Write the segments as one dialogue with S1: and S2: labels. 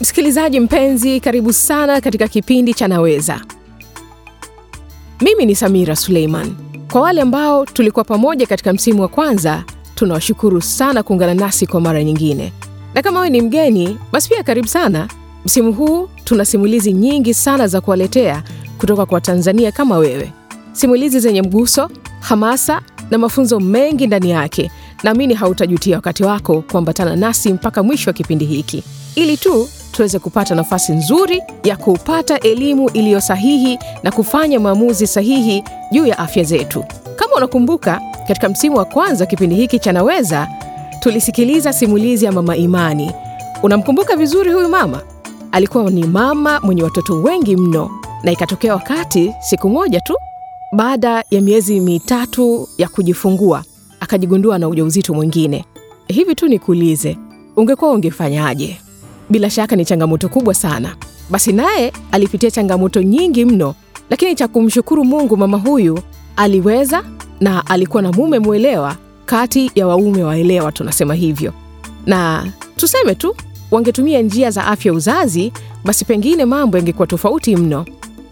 S1: Msikilizaji mpenzi, karibu sana katika kipindi cha Naweza. Mimi ni Samira Suleiman. Kwa wale ambao tulikuwa pamoja katika msimu wa kwanza, tunawashukuru sana kuungana nasi kwa mara nyingine, na kama wewe ni mgeni, basi pia karibu sana. Msimu huu tuna simulizi nyingi sana za kuwaletea kutoka kwa Tanzania kama wewe, simulizi zenye mguso, hamasa na mafunzo mengi ndani yake. Naamini hautajutia wakati wako kuambatana nasi mpaka mwisho wa kipindi hiki, ili tu tuweze kupata nafasi nzuri ya kupata elimu iliyo sahihi na kufanya maamuzi sahihi juu ya afya zetu. Kama unakumbuka, katika msimu wa kwanza kipindi hiki cha Naweza tulisikiliza simulizi ya Mama Imani. Unamkumbuka vizuri huyu mama? Alikuwa ni mama mwenye watoto wengi mno, na ikatokea wakati siku moja tu baada ya miezi mitatu ya kujifungua akajigundua na ujauzito mwingine. Hivi tu nikuulize, ungekuwa ungefanyaje? Bila shaka ni changamoto kubwa sana. Basi naye alipitia changamoto nyingi mno, lakini cha kumshukuru Mungu, mama huyu aliweza na alikuwa na mume mwelewa, kati ya waume waelewa, tunasema hivyo. Na tuseme tu wangetumia njia za afya uzazi, basi pengine mambo yangekuwa tofauti mno.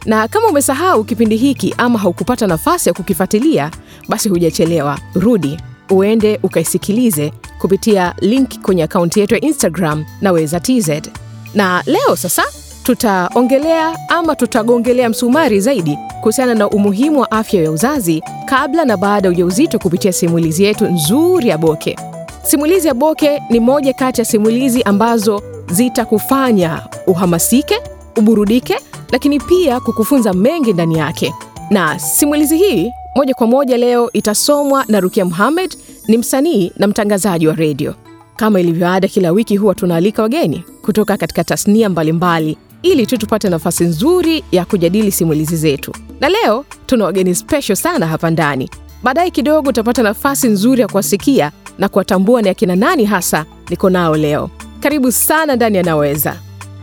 S1: Na kama umesahau kipindi hiki ama haukupata nafasi ya kukifuatilia, basi hujachelewa, rudi uende ukaisikilize kupitia link kwenye akaunti yetu ya Instagram Naweza TZ. Na leo sasa tutaongelea ama tutagongelea msumari zaidi kuhusiana na umuhimu wa afya ya uzazi kabla na baada ya ujauzito kupitia simulizi yetu nzuri ya Boke. Simulizi ya Boke ni moja kati ya simulizi ambazo zitakufanya uhamasike, uburudike, lakini pia kukufunza mengi ndani yake. Na simulizi hii moja kwa moja leo itasomwa na Rukia Muhammad, ni msanii na mtangazaji wa redio. Kama ilivyoada, kila wiki huwa tunaalika wageni kutoka katika tasnia mbalimbali ili tu tupate nafasi nzuri ya kujadili simulizi zetu, na leo tuna wageni special sana hapa ndani. Baadaye kidogo utapata nafasi nzuri ya kuwasikia na kuwatambua ni akina nani hasa niko nao leo. Karibu sana ndani ya Naweza.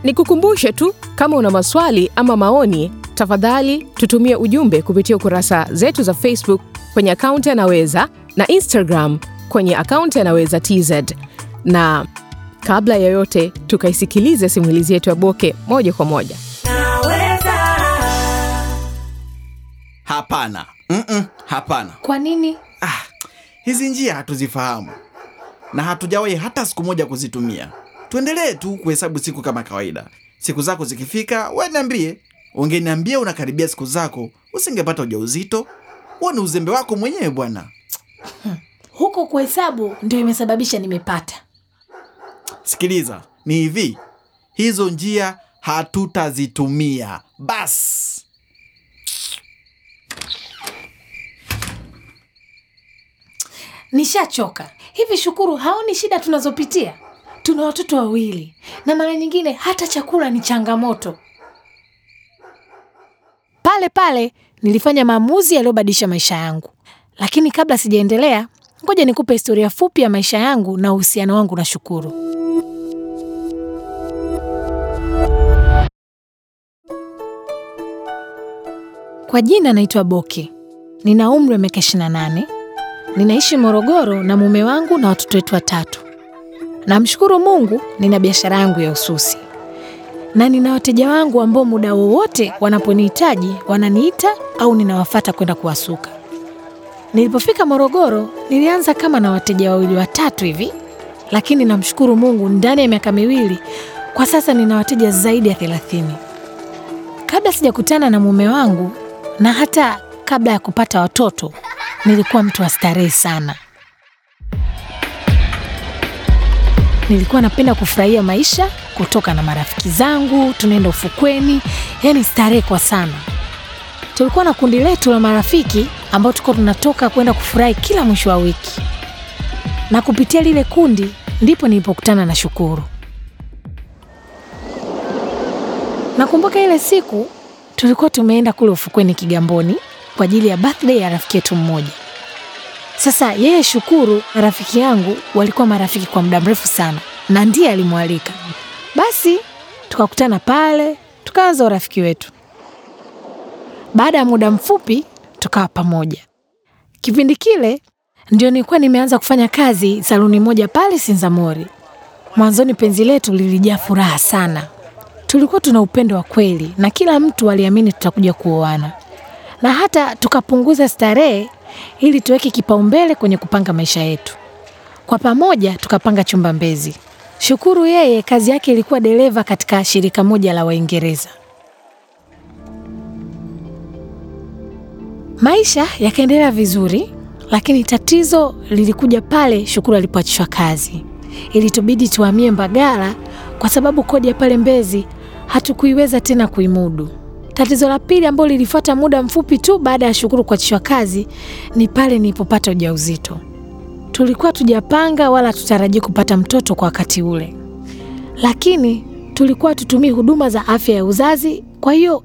S1: Nikukumbushe tu, kama una maswali ama maoni tafadhali tutumie ujumbe kupitia kurasa zetu za Facebook kwenye akaunti Anaweza na Instagram kwenye akaunti Anaweza TZ. Na kabla ya yote, tukaisikilize simulizi yetu ya Boke moja kwa moja.
S2: Hapana, Mm-mm, hapana.
S3: Kwa nini?
S2: Ah, hizi njia hatuzifahamu na hatujawahi hata siku moja kuzitumia. Tuendelee tu kuhesabu siku kama kawaida. Siku zako zikifika, we niambie. Ungeniambia unakaribia siku zako, usingepata ujauzito. Huo ni uzembe wako mwenyewe bwana.
S3: Huko kuhesabu ndio imesababisha nimepata.
S2: Sikiliza, ni hivi, hizo njia hatutazitumia basi.
S3: Nishachoka. Hivi Shukuru haoni shida tunazopitia? Tuna watoto wawili na mara nyingine hata chakula ni changamoto. Pale pale nilifanya maamuzi yaliyobadilisha maisha yangu, lakini kabla sijaendelea, ngoja nikupe historia fupi ya maisha yangu na uhusiano wangu na Shukuru. Kwa jina naitwa Boke, nina umri wa miaka 28, ninaishi Morogoro na mume wangu na watoto wetu watatu. Namshukuru Mungu, nina biashara yangu ya ususi na nina wateja wangu ambao muda wowote wanaponihitaji wananiita au ninawafata kwenda kuwasuka. Nilipofika Morogoro, nilianza kama na wateja wawili watatu hivi, lakini namshukuru Mungu, ndani ya miaka miwili kwa sasa nina wateja zaidi ya thelathini. Kabla sijakutana na mume wangu na hata kabla ya kupata watoto, nilikuwa mtu wa starehe sana. Nilikuwa napenda kufurahia maisha, kutoka na marafiki zangu, tunaenda ufukweni, yani starehe kwa sana. Tulikuwa na kundi letu la marafiki ambao tulikuwa tunatoka kwenda kufurahi kila mwisho wa wiki, na kupitia lile kundi ndipo nilipokutana na Shukuru. Nakumbuka ile siku tulikuwa tumeenda kule ufukweni Kigamboni kwa ajili ya birthday ya rafiki yetu mmoja. Sasa yeye Shukuru na rafiki yangu walikuwa marafiki kwa muda mrefu sana, na ndiye alimwalika. Basi tukakutana pale, tukaanza urafiki wetu. Baada ya muda mfupi tukawa pamoja. Kipindi kile ndio nilikuwa nimeanza kufanya kazi saluni moja pale Sinzamori. Mwanzoni penzi letu lilijaa furaha sana. Tulikuwa tuna upendo wa kweli na kila mtu aliamini tutakuja kuoana, na hata tukapunguza starehe ili tuweke kipaumbele kwenye kupanga maisha yetu. Kwa pamoja tukapanga chumba Mbezi. Shukuru yeye kazi yake ilikuwa dereva katika shirika moja la Waingereza. Maisha yakaendelea vizuri, lakini tatizo lilikuja pale Shukuru alipoachishwa kazi. Ilitubidi tuhamie Mbagala kwa sababu kodi ya pale Mbezi hatukuiweza tena kuimudu. Tatizo la pili ambalo lilifuata muda mfupi tu baada ya Shukuru kuachishwa kazi ni pale nilipopata ujauzito. Tulikuwa tujapanga wala tutarajii kupata mtoto kwa wakati ule, lakini tulikuwa tutumii huduma za afya ya uzazi, kwa hiyo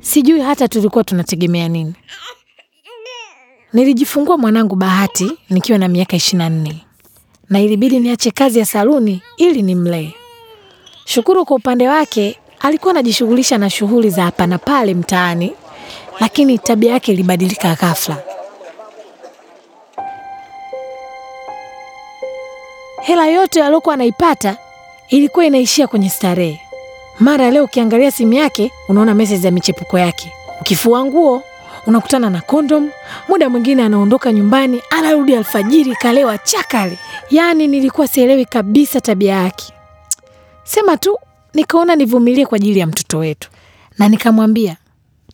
S3: sijui hata tulikuwa tunategemea nini. Nilijifungua mwanangu Bahati nikiwa na miaka ishirini na nne na ilibidi niache kazi ya saluni ili nimlee. Shukuru kwa upande wake alikuwa anajishughulisha na shughuli za hapa na pale mtaani, lakini tabia yake ilibadilika ghafla. Hela yote aliyokuwa anaipata ilikuwa inaishia kwenye starehe. Mara leo ukiangalia simu yake unaona meseji za michepuko yake, ukifua nguo unakutana na kondom. Muda mwingine anaondoka nyumbani anarudi alfajiri kalewa chakali. Yaani nilikuwa sielewi kabisa tabia yake. Sema tu nikaona nivumilie kwa ajili ya mtoto wetu, na nikamwambia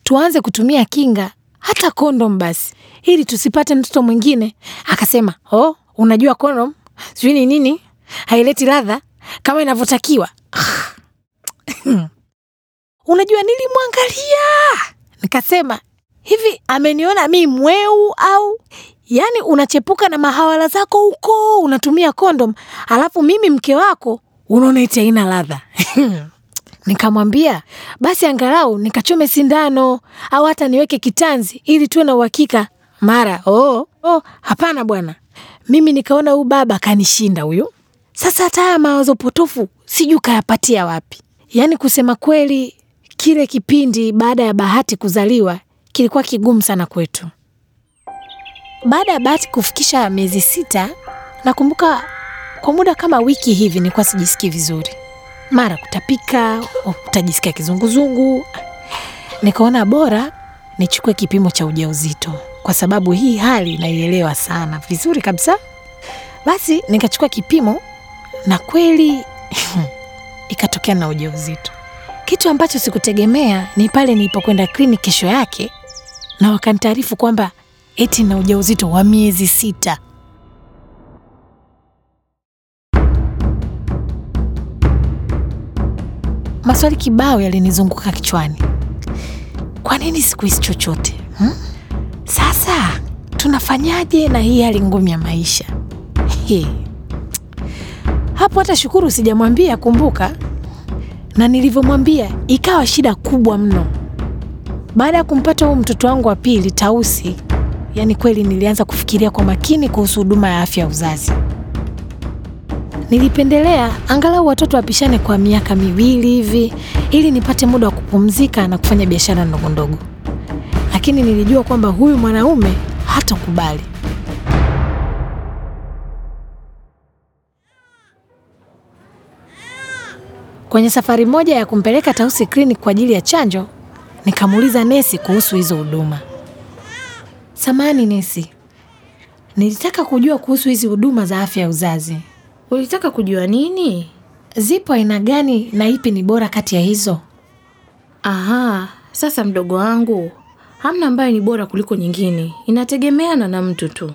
S3: tuanze kutumia kinga, hata kondom basi, ili tusipate mtoto mwingine. Akasema oh, unajua kondom sijui ni nini, haileti ladha kama inavyotakiwa. Unajua, nilimwangalia nikasema hivi, ameniona mi mweu au? Yaani unachepuka na mahawala zako huko, unatumia kondom, alafu mimi mke wako unaona haina ladha. Nikamwambia basi angalau nikachome sindano au hata niweke kitanzi ili tuwe na uhakika. Mara oh, oh, hapana bwana, mimi nikaona huyu baba kanishinda huyu. Sasa hata haya mawazo potofu sijui kayapatia wapi. Yaani kusema kweli, kile kipindi baada ya Bahati kuzaliwa kilikuwa kigumu sana kwetu. Baada ya Bahati kufikisha miezi sita, nakumbuka kwa muda kama wiki hivi nilikuwa sijisikii vizuri, mara kutapika, utajisikia kizunguzungu. Nikaona bora nichukue kipimo cha ujauzito kwa sababu hii hali naielewa sana vizuri kabisa. Basi nikachukua kipimo na kweli ikatokea na ujauzito. Kitu ambacho sikutegemea ni pale nilipokwenda kliniki kesho yake na wakanitaarifu kwamba eti na ujauzito wa miezi sita. Maswali kibao yalinizunguka kichwani. Kwa nini sikuhisi chochote hmm? Sasa tunafanyaje na hii hali ngumu ya maisha He. Hapo hata Shukuru sijamwambia, kumbuka, na nilivyomwambia ikawa shida kubwa mno. Baada ya kumpata huu mtoto wangu wa pili Tausi, yani kweli nilianza kufikiria kwa makini kuhusu huduma ya afya ya uzazi. Nilipendelea angalau watoto wapishane kwa miaka miwili hivi ili nipate muda wa kupumzika na kufanya biashara ndogo ndogo, lakini nilijua kwamba huyu mwanaume hatakubali. Kwenye safari moja ya kumpeleka Tausi kliniki kwa ajili ya chanjo, nikamuuliza nesi kuhusu hizo huduma. Samani nesi, nilitaka kujua kuhusu hizi huduma za afya ya uzazi.
S4: Ulitaka kujua nini?
S3: Zipo aina gani na ipi ni bora kati ya hizo?
S4: Aha, sasa mdogo wangu, hamna ambayo ni bora kuliko nyingine, inategemeana na mtu tu.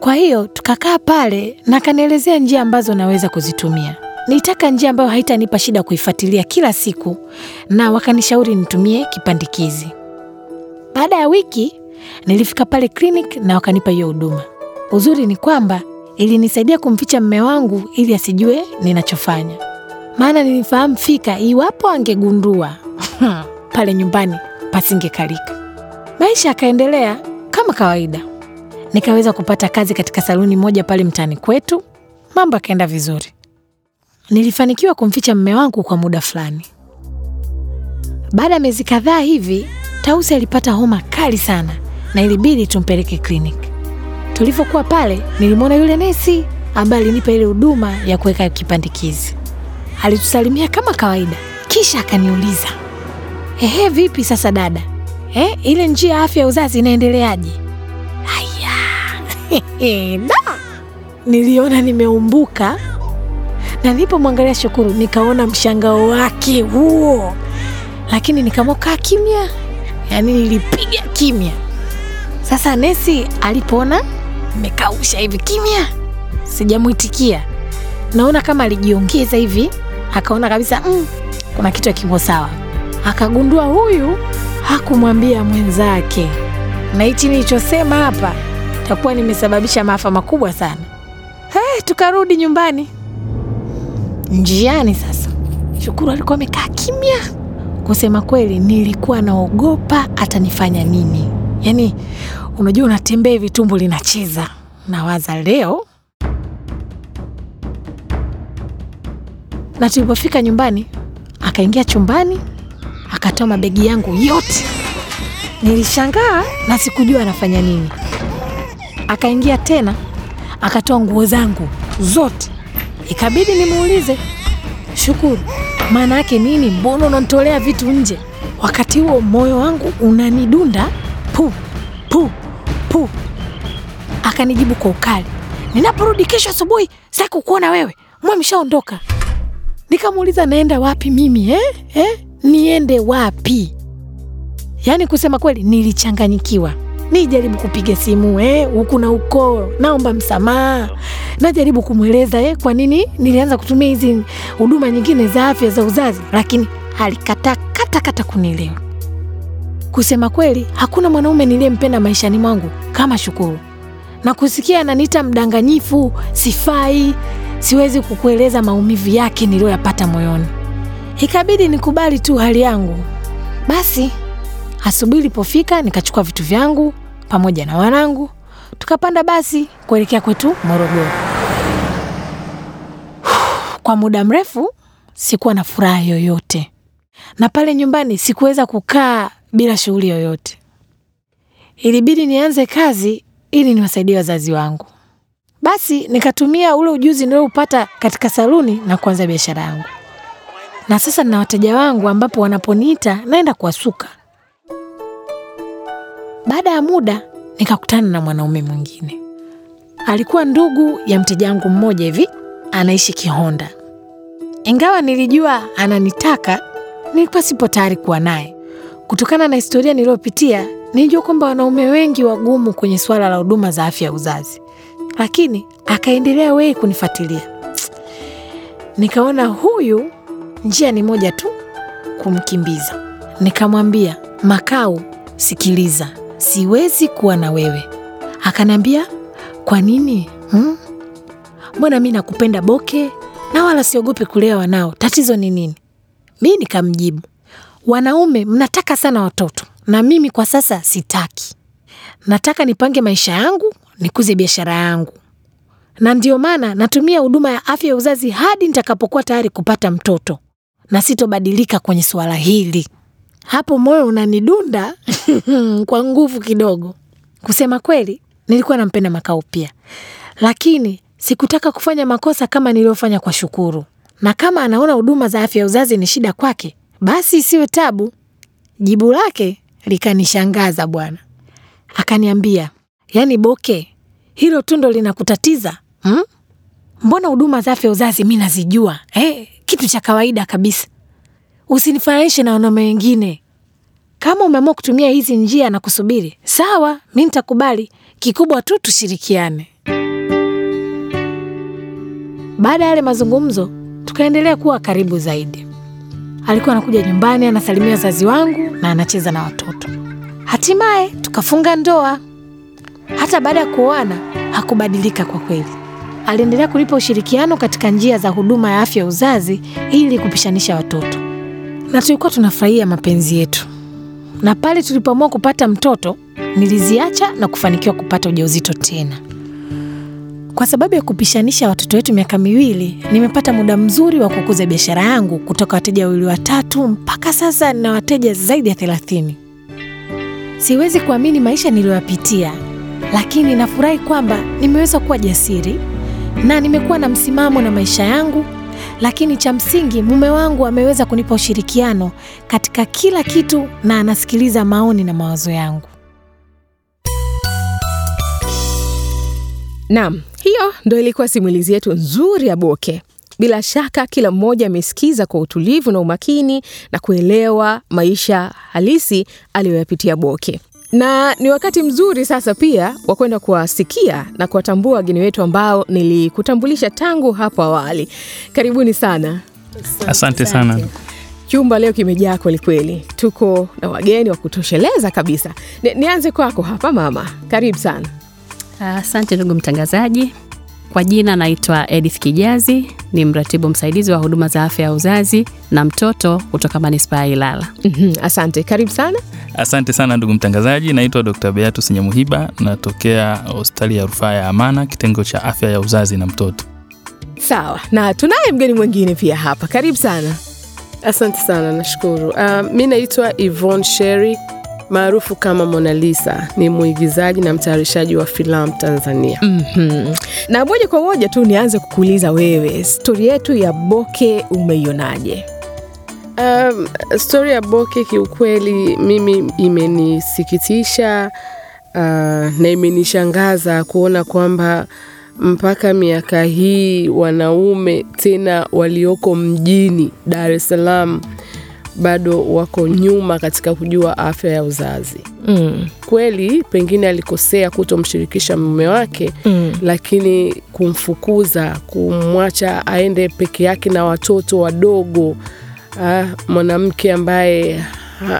S3: Kwa hiyo tukakaa pale na kanielezea njia ambazo naweza kuzitumia. Nitaka njia ambayo haitanipa shida kuifuatilia kila siku, na wakanishauri nitumie kipandikizi. Baada ya wiki nilifika pale clinic na wakanipa hiyo huduma. Uzuri ni kwamba ilinisaidia kumficha mme wangu ili asijue ninachofanya, maana nilifahamu fika iwapo angegundua pale nyumbani pasingekalika. Maisha yakaendelea kama kawaida. Nikaweza kupata kazi katika saluni moja pale mtaani kwetu, mambo yakaenda vizuri. Nilifanikiwa kumficha mme wangu kwa muda fulani, Baada ya miezi kadhaa hivi, Tausi alipata homa kali sana na ilibidi tumpeleke kliniki. Tulivyokuwa pale, nilimwona yule nesi ambaye alinipa ile huduma ya kuweka kipandikizi. Alitusalimia kama kawaida, kisha akaniuliza, ehe, vipi sasa dada, eh, ile njia ya afya ya uzazi inaendeleaje? Haya da, niliona nimeumbuka na nilipomwangalia Shukuru nikaona mshangao wake huo, lakini nikaamua kimya, yaani nilipiga kimya. Sasa nesi alipoona nimekausha hivi kimya, sijamwitikia, naona kama alijiongeza hivi, akaona kabisa mm, kuna kitu akipo sawa, akagundua huyu hakumwambia mwenzake, na hichi nilichosema hapa takuwa nimesababisha maafa makubwa sana. Hey, tukarudi nyumbani. Njiani sasa, Shukuru alikuwa amekaa kimya. Kusema kweli, nilikuwa naogopa atanifanya nini. Yaani, unajua unatembea hivi, tumbo linacheza, nawaza leo. Na tulipofika nyumbani, akaingia chumbani, akatoa mabegi yangu yote. Nilishangaa na sikujua anafanya nini. Akaingia tena, akatoa nguo zangu zote. Ikabidi nimuulize Shukuru, maana yake nini? Mbona unanitolea vitu nje? Wakati huo moyo wangu unanidunda pu pu pu. Akanijibu kwa ukali, ninaporudi kesho asubuhi sitaki kukuona wewe, mwameshaondoka. Nikamuuliza naenda wapi mimi eh? Eh? niende wapi? Yaani kusema kweli nilichanganyikiwa. Nijaribu kupiga simu eh, huku na huko, naomba msamaha. Najaribu kumweleza eh, kwa nini nilianza kutumia hizi huduma nyingine za afya za uzazi, lakini alikataa kata kata kunielewa. Kusema kweli, hakuna mwanaume niliyempenda maishani mwangu kama Shukuru, na kusikia ananiita mdanganyifu, sifai, siwezi kukueleza maumivu yake niliyoyapata moyoni. Ikabidi nikubali tu hali yangu. Basi asubuhi ilipofika, nikachukua vitu vyangu pamoja na wanangu, tukapanda basi kuelekea kwetu Morogoro. Kwa muda mrefu sikuwa na furaha yoyote, na pale nyumbani sikuweza kukaa bila shughuli yoyote. Ilibidi nianze kazi ili niwasaidie wazazi wangu. Basi nikatumia ule ujuzi nilioupata katika saluni na kuanza biashara yangu, na sasa nina wateja wangu ambapo wanaponiita naenda kuwasuka. Baada ya muda nikakutana na mwanaume mwingine, alikuwa ndugu ya mteja wangu mmoja hivi, anaishi Kihonda. Ingawa nilijua ananitaka, nilikuwa sipo tayari kuwa naye kutokana na historia niliyopitia. Nilijua kwamba wanaume wengi wagumu kwenye suala la huduma za afya ya uzazi, lakini akaendelea wei kunifuatilia. Nikaona huyu njia ni moja tu, kumkimbiza. Nikamwambia, Makau, sikiliza, siwezi kuwa na wewe. Akaniambia, kwa nini hmm? Mi nakupenda Boke na wala siogopi kulea wanao, tatizo ni nini? Mi nikamjibu, wanaume mnataka sana watoto na mimi kwa sasa sitaki. Nataka nipange maisha yangu, nikuze biashara yangu, na ndio maana natumia huduma ya afya ya uzazi hadi nitakapokuwa tayari kupata mtoto, na sitobadilika kwenye suala hili. Hapo moyo unanidunda kwa nguvu kidogo. Kusema kweli, nilikuwa nampenda Makau pia, lakini sikutaka kufanya makosa kama niliyofanya kwa Shukuru, na kama anaona huduma za afya ya uzazi ni shida kwake, basi isiwe tabu. Jibu lake likanishangaza bwana. Akaniambia, yaani Boke, hilo tu ndo linakutatiza hmm? Mbona huduma za afya uzazi mi nazijua eh, kitu cha kawaida kabisa. Usinifananishe na wanaume wengine. Kama umeamua kutumia hizi njia na kusubiri, sawa, mi nitakubali. Kikubwa tu tushirikiane. Baada ya yale mazungumzo, tukaendelea kuwa karibu zaidi. Alikuwa anakuja nyumbani, anasalimia wazazi wangu na anacheza na watoto. Hatimaye tukafunga ndoa. Hata baada ya kuoana hakubadilika kwa kweli. Aliendelea kulipa ushirikiano katika njia za huduma ya afya ya uzazi ili kupishanisha watoto, na tulikuwa tunafurahia mapenzi yetu. Na pale tulipoamua kupata mtoto, niliziacha na kufanikiwa kupata ujauzito tena. Kwa sababu ya kupishanisha watoto wetu miaka miwili, nimepata muda mzuri wa kukuza biashara yangu kutoka wateja wawili watatu mpaka sasa na wateja zaidi ya thelathini. Siwezi kuamini maisha niliyoyapitia, lakini nafurahi kwamba nimeweza kuwa jasiri na nimekuwa na msimamo na maisha yangu, lakini cha msingi mume wangu ameweza kunipa ushirikiano katika kila kitu na anasikiliza maoni na mawazo yangu.
S1: Naam, hiyo ndo ilikuwa simulizi yetu nzuri ya Boke. Bila shaka kila mmoja amesikiza kwa utulivu na umakini na kuelewa maisha halisi aliyoyapitia Boke, na ni wakati mzuri sasa pia wa kwenda kuwasikia na kuwatambua wageni wetu ambao nilikutambulisha tangu hapo awali. Karibuni sana.
S5: Asante sana.
S1: Chumba leo kimejaa kwelikweli, tuko na wageni wa kutosheleza kabisa. Nianze kwako hapa mama, karibu sana.
S6: Asante ndugu mtangazaji. Kwa jina naitwa Edith Kijazi, ni mratibu msaidizi wa huduma za afya ya uzazi na mtoto kutoka manispaa ya Ilala.
S1: Mhm, asante, karibu sana.
S5: Asante sana ndugu mtangazaji, naitwa Dr. Beatus Nyamuhiba, natokea hospitali ya rufaa ya Amana, kitengo cha afya ya uzazi na mtoto.
S1: Sawa, na tunaye mgeni mwingine pia hapa, karibu sana.
S7: Asante sana, nashukuru. Uh, mi naitwa Yvonne Sherry maarufu kama Mona Lisa, ni mwigizaji na mtayarishaji wa filamu Tanzania.
S1: Mhm. Na moja kwa moja tu nianze kukuuliza wewe, stori yetu ya Boke umeionaje?
S7: Um, stori ya Boke kiukweli mimi imenisikitisha uh, na imenishangaza kuona kwamba mpaka miaka hii wanaume tena walioko mjini Dar es Salaam bado wako nyuma katika kujua afya ya uzazi.
S1: Mm.
S7: Kweli pengine alikosea kutomshirikisha mume wake
S1: Mm.
S7: lakini kumfukuza, kumwacha aende peke yake na watoto wadogo, ah, mwanamke ambaye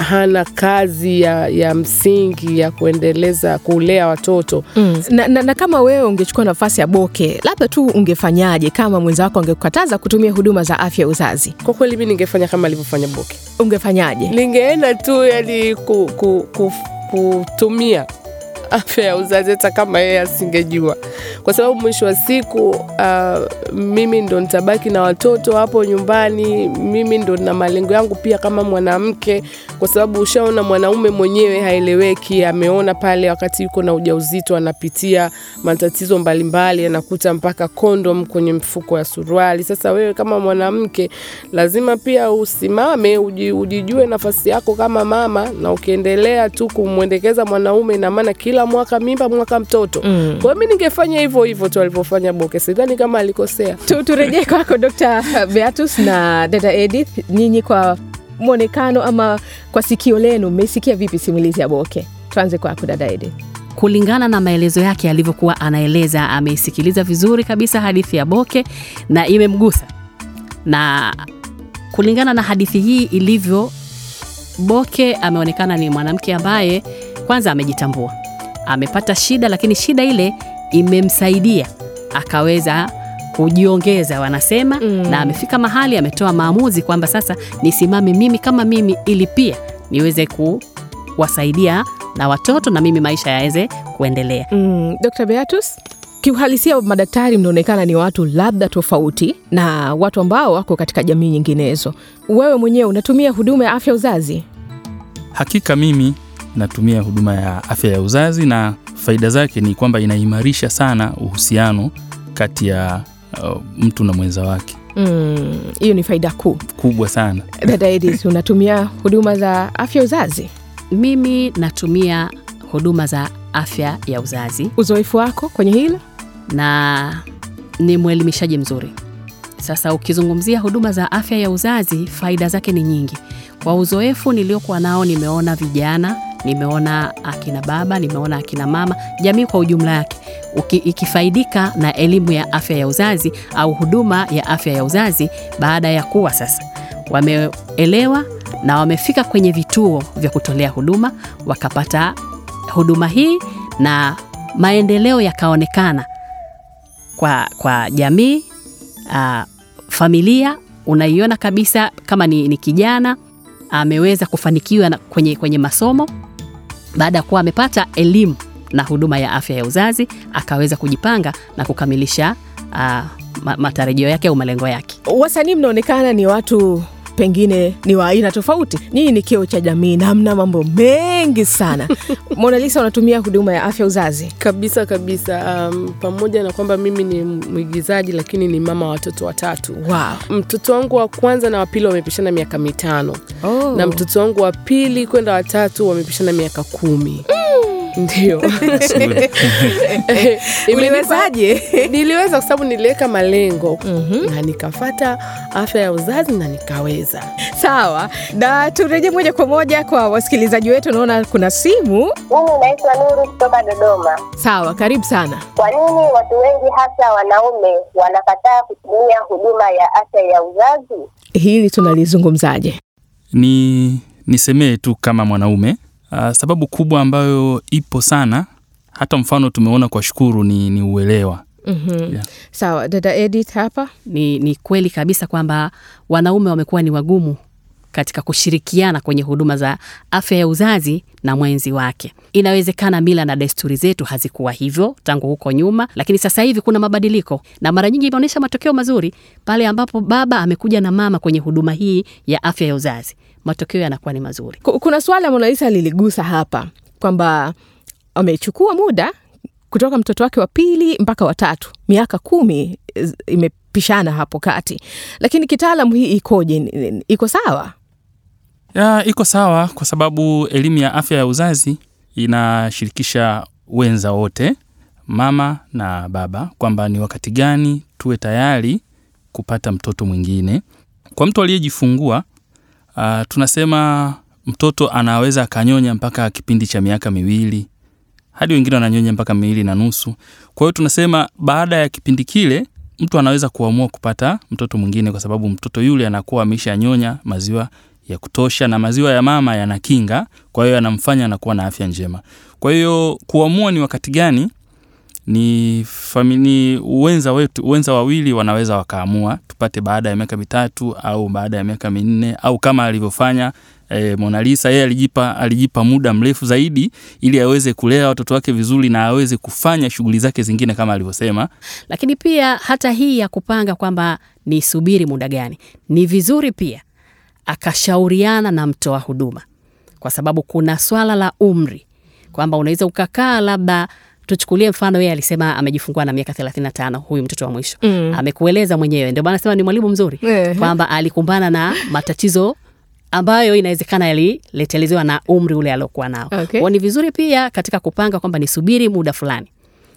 S7: hana kazi ya, ya msingi ya kuendeleza kulea watoto.
S1: Mm. Na, na, na kama wewe ungechukua nafasi ya Boke, labda tu ungefanyaje kama mwenza wako angekukataza kutumia huduma za afya ya uzazi?
S7: Kwa kweli mi ningefanya kama alivyofanya Boke,
S1: Ungefanyaje?
S7: ningeenda tu yani ku, ku, ku, kutumia afya ya uzazi hata kama yeye asingejua, kwa sababu mwisho wa siku uh, mimi ndo nitabaki na watoto hapo nyumbani. Mimi ndo na malengo yangu pia kama mwanamke, kwa sababu ushaona mwanaume mwenyewe haeleweki. Ameona pale wakati yuko na ujauzito anapitia matatizo mbalimbali, anakuta mpaka kondom kwenye mfuko wa suruali. Sasa wewe kama mwanamke lazima pia usimame, uji, ujijue nafasi yako kama mama, na ukiendelea tu kumwendekeza mwanaume, ina maana kila mwaka mimba, mwaka mtoto.
S1: Mm.
S7: Kwa hiyo mi ningefanya hivyo hivyo tu alivyofanya Boke, sidhani kama alikosea.
S1: Turejee kwako Dr. Beatus na dada Edith, ninyi kwa mwonekano ama kwa sikio lenu mmeisikia vipi simulizi ya Boke? Tuanze kwako dada Edith.
S6: Kulingana na maelezo yake alivyokuwa anaeleza, ameisikiliza vizuri kabisa hadithi ya Boke na imemgusa, na kulingana na hadithi hii ilivyo, Boke ameonekana ni mwanamke ambaye kwanza amejitambua, amepata shida, lakini shida ile imemsaidia akaweza kujiongeza wanasema
S1: Mm.
S6: na amefika mahali ametoa maamuzi kwamba sasa nisimame mimi kama mimi ili pia niweze kuwasaidia na watoto na mimi maisha yaweze kuendelea.
S1: Mm, Dr. Beatus, kiuhalisia madaktari mnaonekana ni watu labda tofauti na watu ambao wako katika jamii nyinginezo. Wewe mwenyewe unatumia huduma ya afya uzazi?
S5: Hakika mimi natumia huduma ya afya ya uzazi na faida zake ni kwamba inaimarisha sana uhusiano kati ya uh, mtu na mwenza wake,
S1: Mm, hiyo ni faida kuu.
S5: kubwa sana.
S1: Dada Edith, unatumia huduma za afya uzazi?
S6: Mimi natumia huduma za afya ya uzazi
S1: Uzoefu wako kwenye hilo?
S6: na ni mwelimishaji mzuri. Sasa ukizungumzia huduma za afya ya uzazi, faida zake ni nyingi. Kwa uzoefu niliokuwa nao, nimeona vijana, nimeona akina baba, nimeona akina mama, jamii kwa ujumla yake ikifaidika na elimu ya afya ya uzazi au huduma ya afya ya uzazi baada ya kuwa sasa wameelewa na wamefika kwenye vituo vya kutolea huduma wakapata huduma hii na maendeleo yakaonekana kwa, kwa jamii uh, familia unaiona kabisa kama ni, ni kijana ameweza kufanikiwa kwenye, kwenye masomo baada ya kuwa amepata elimu na huduma ya afya ya uzazi akaweza kujipanga na kukamilisha uh, matarajio yake au malengo yake.
S1: Wasanii mnaonekana ni watu pengine ni wa aina tofauti. Nyinyi ni kio cha jamii na mna mambo mengi sana. Mona Lisa, unatumia huduma ya afya uzazi?
S7: Kabisa kabisa. Um, pamoja na kwamba mimi ni mwigizaji, lakini ni mama wa watoto watatu.
S1: Wow.
S7: Mtoto wangu wa kwanza na wa pili wamepishana miaka mitano
S1: Oh.
S7: na mtoto wangu wa pili kwenda watatu wamepishana miaka kumi. Ndio.
S1: Uliwezaje?
S7: Niliweza kwa sababu niliweka malengo na nikafata afya ya uzazi na nikaweza.
S1: Sawa, na turejee moja kwa moja kwa wasikilizaji wetu. Naona kuna simu.
S8: Mimi naitwa Nuru kutoka Dodoma.
S1: Sawa, karibu sana.
S8: Kwa nini watu wengi hasa wanaume wanakataa kutumia huduma ya afya ya uzazi?
S1: Hili tunalizungumzaje?
S5: Ni nisemee tu kama mwanaume uh, sababu kubwa ambayo ipo sana, hata mfano tumeona kwa Shukuru ni, ni uelewa
S1: Mhm.
S5: Yeah.
S1: Sawa, dada Edith hapa.
S6: Ni, ni kweli kabisa kwamba wanaume wamekuwa ni wagumu katika kushirikiana kwenye huduma za afya ya uzazi na mwenzi wake. Inawezekana mila na desturi zetu hazikuwa hivyo tangu huko nyuma, lakini sasa hivi kuna mabadiliko, na mara nyingi imeonyesha matokeo mazuri pale ambapo baba amekuja na mama kwenye huduma hii ya afya ya uzazi, matokeo yanakuwa ni mazuri.
S1: Kuna swala Monalisa liligusa hapa kwamba amechukua muda kutoka mtoto wake wa pili mpaka watatu, miaka kumi eh, imepishana hapo kati, lakini kitaalam hii ikoje? Iko sawa?
S5: ya, iko sawa kwa sababu elimu ya afya ya uzazi inashirikisha wenza wote, mama na baba, kwamba ni wakati gani tuwe tayari kupata mtoto mwingine. Kwa mtu aliyejifungua uh, tunasema mtoto anaweza akanyonya mpaka kipindi cha miaka miwili hadi wengine wananyonya mpaka miwili na nusu. Kwa hiyo tunasema baada ya kipindi kile mtu anaweza kuamua kupata mtoto mwingine, kwa sababu mtoto yule anakuwa ameshanyonya maziwa ya kutosha, na maziwa ya mama yana kinga, kwa hiyo yanamfanya anakuwa na afya njema. Kwa hiyo kuamua ni wakati gani ni famili wenza wetu wenza wawili wanaweza wakaamua tupate baada ya miaka mitatu au baada ya miaka minne au kama alivyofanya e, Mona Lisa yeye alijipa, alijipa muda mrefu zaidi ili aweze kulea watoto wake vizuri na aweze kufanya shughuli zake zingine kama alivyosema.
S6: Lakini pia hata hii ya kupanga kwamba nisubiri muda gani, ni vizuri pia akashauriana na mtoa huduma, kwa sababu kuna swala la umri, kwamba unaweza ukakaa labda tuchukulie mfano yeye alisema amejifungua na miaka 35 huyu mtoto wa mwisho
S1: Mm.
S6: amekueleza mwenyewe, ndio maana sema ni mwalimu mzuri
S1: yeah.
S6: kwamba alikumbana na matatizo ambayo inawezekana yaliletelezewa na umri ule aliokuwa nao.
S1: Okay.
S6: Ni vizuri pia katika kupanga kwamba nisubiri muda fulani,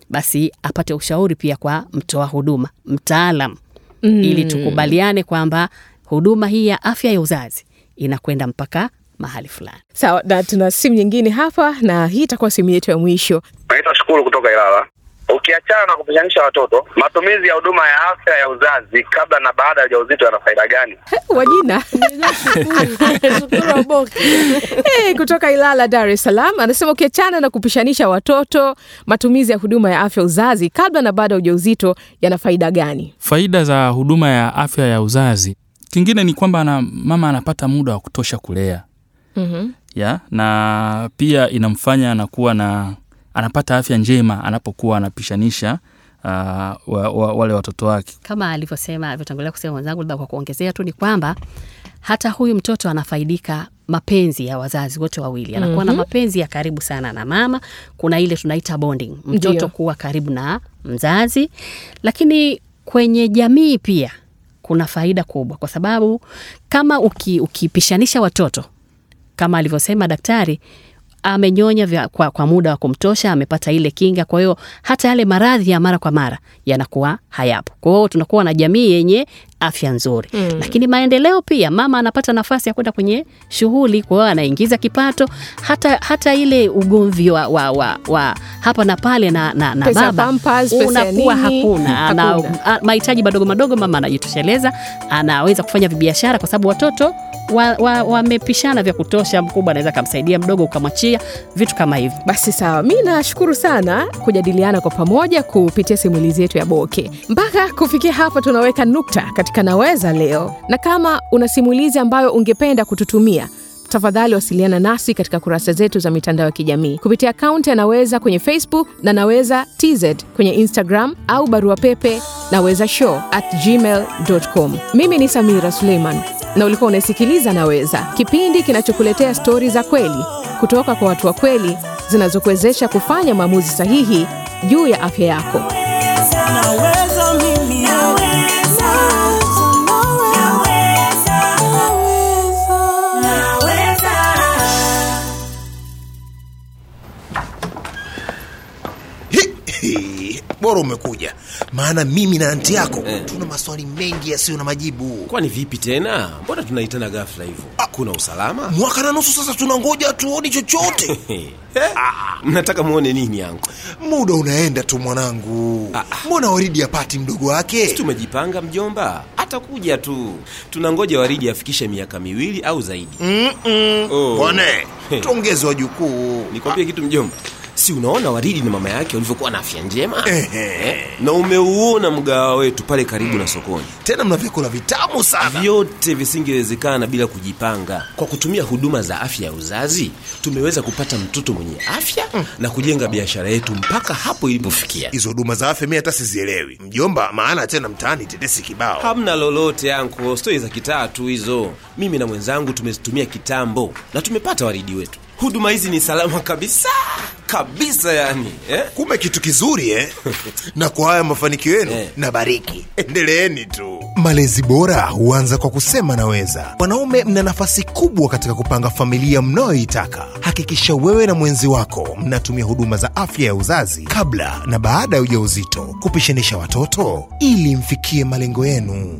S6: basi apate ushauri pia kwa mtoa huduma mtaalam,
S1: Mm.
S6: ili tukubaliane kwamba huduma hii ya afya ya uzazi inakwenda mpaka mahali fulani.
S1: Sawa, na tuna simu nyingine hapa, na hii itakuwa simu yetu ya mwisho.
S9: Shukuru kutoka Ilala. Ukiachana na kupishanisha watoto, matumizi ya huduma ya afya ya uzazi kabla na baada ya ujauzito yana faida gani?
S1: Wajina hey, kutoka Ilala, Dar es Salaam, anasema ukiachana na kupishanisha watoto, matumizi ya huduma ya afya uzazi kabla na baada ya ujauzito yana faida gani?
S5: Faida za huduma ya afya ya uzazi, kingine ni kwamba na mama anapata muda wa kutosha kulea
S1: mm
S5: ya na pia inamfanya anakuwa na anapata afya njema anapokuwa anapishanisha uh, wa, wa, wale watoto wake.
S6: Kama alivyosema alivyotangulia kusema mwenzangu, labda kwa kuongezea tu ni kwamba hata huyu mtoto anafaidika mapenzi ya wazazi wote wawili, anakuwa na mapenzi ya karibu sana na mama. Kuna ile tunaita bonding, mtoto
S1: Ndiyo.
S6: kuwa karibu na mzazi, lakini kwenye jamii pia kuna faida kubwa, kwa sababu kama uki, ukipishanisha watoto kama alivyosema daktari amenyonya vya, kwa, kwa muda wa kumtosha, amepata ile kinga. Kwa hiyo hata yale maradhi ya mara kwa mara yanakuwa hayapo. Kwa hiyo tunakuwa na jamii yenye afya nzuri mm. Lakini maendeleo pia, mama anapata nafasi ya kwenda kwenye shughuli, kwa hiyo anaingiza kipato. Hata, hata ile ugomvi wa, wa, wa, wa hapa na pale na, na, na baba unakuwa hakuna,
S1: Hakuna.
S6: mahitaji madogo madogo, mama anajitosheleza, anaweza kufanya vibiashara kwa sababu watoto wamepishana wa, wa vya kutosha. Mkubwa anaweza akamsaidia mdogo, ukamwachia vitu kama hivyo.
S1: Basi sawa, mi nashukuru sana kujadiliana kwa pamoja kupitia simulizi yetu ya Boke. Mpaka kufikia hapa, tunaweka nukta katika Naweza leo, na kama una simulizi ambayo ungependa kututumia tafadhali wasiliana nasi katika kurasa zetu za mitandao ya kijamii kupitia akaunti ya Naweza kwenye Facebook na Naweza TZ kwenye Instagram au barua pepe naweza show at gmail.com. Mimi ni Samira Suleiman na ulikuwa unasikiliza Naweza, kipindi kinachokuletea stori za kweli kutoka kwa watu wa kweli zinazokuwezesha kufanya maamuzi sahihi juu ya afya yako.
S10: Naweza mimi. Naweza.
S11: Bora umekuja. Maana mimi na anti yako tuna maswali mengi yasiyo na majibu.
S12: Kwani vipi tena? Mbona tunaitana ghafla hivyo? Kuna usalama?
S11: Mwaka na nusu sasa tunangoja tuoni chochote.
S12: Mnataka muone nini yangu?
S11: Muda unaenda tu mwanangu. Mbona waridi apati mdogo wake?
S12: Si tumejipanga mjomba. Atakuja tu. Tunangoja waridi afikishe miaka miwili au zaidi.
S11: Mm-mm.
S12: Oh.
S11: bwana tuongeze wajukuu.
S12: Nikwambie kitu mjomba si unaona waridi na mama yake walivyokuwa na afya njema.
S11: Ehe.
S12: na umeuona mgawa wetu pale karibu na sokoni.
S11: Tena mna vyakula vitamu sana.
S12: Vyote visingewezekana bila kujipanga. Kwa kutumia huduma za afya ya uzazi tumeweza kupata mtoto mwenye afya na kujenga biashara yetu mpaka hapo ilipofikia.
S11: Hizo huduma za afya mi hata sizielewi. Mjomba maana tena mtaani tetesi kibao.
S12: Hamna lolote yanko stori za kitaa tu hizo. Mimi na mwenzangu tumezitumia kitambo na tumepata waridi wetu huduma hizi ni salama kabisa kabisa yani eh?
S11: kumbe kitu kizuri eh? na kwa haya mafanikio yenu na bariki endeleeni tu. Malezi bora huanza kwa kusema naweza. Wanaume mna nafasi kubwa katika kupanga familia mnayoitaka. Hakikisha wewe na mwenzi wako mnatumia huduma za afya ya uzazi kabla na baada ya ujauzito. Kupishanisha watoto ili mfikie malengo yenu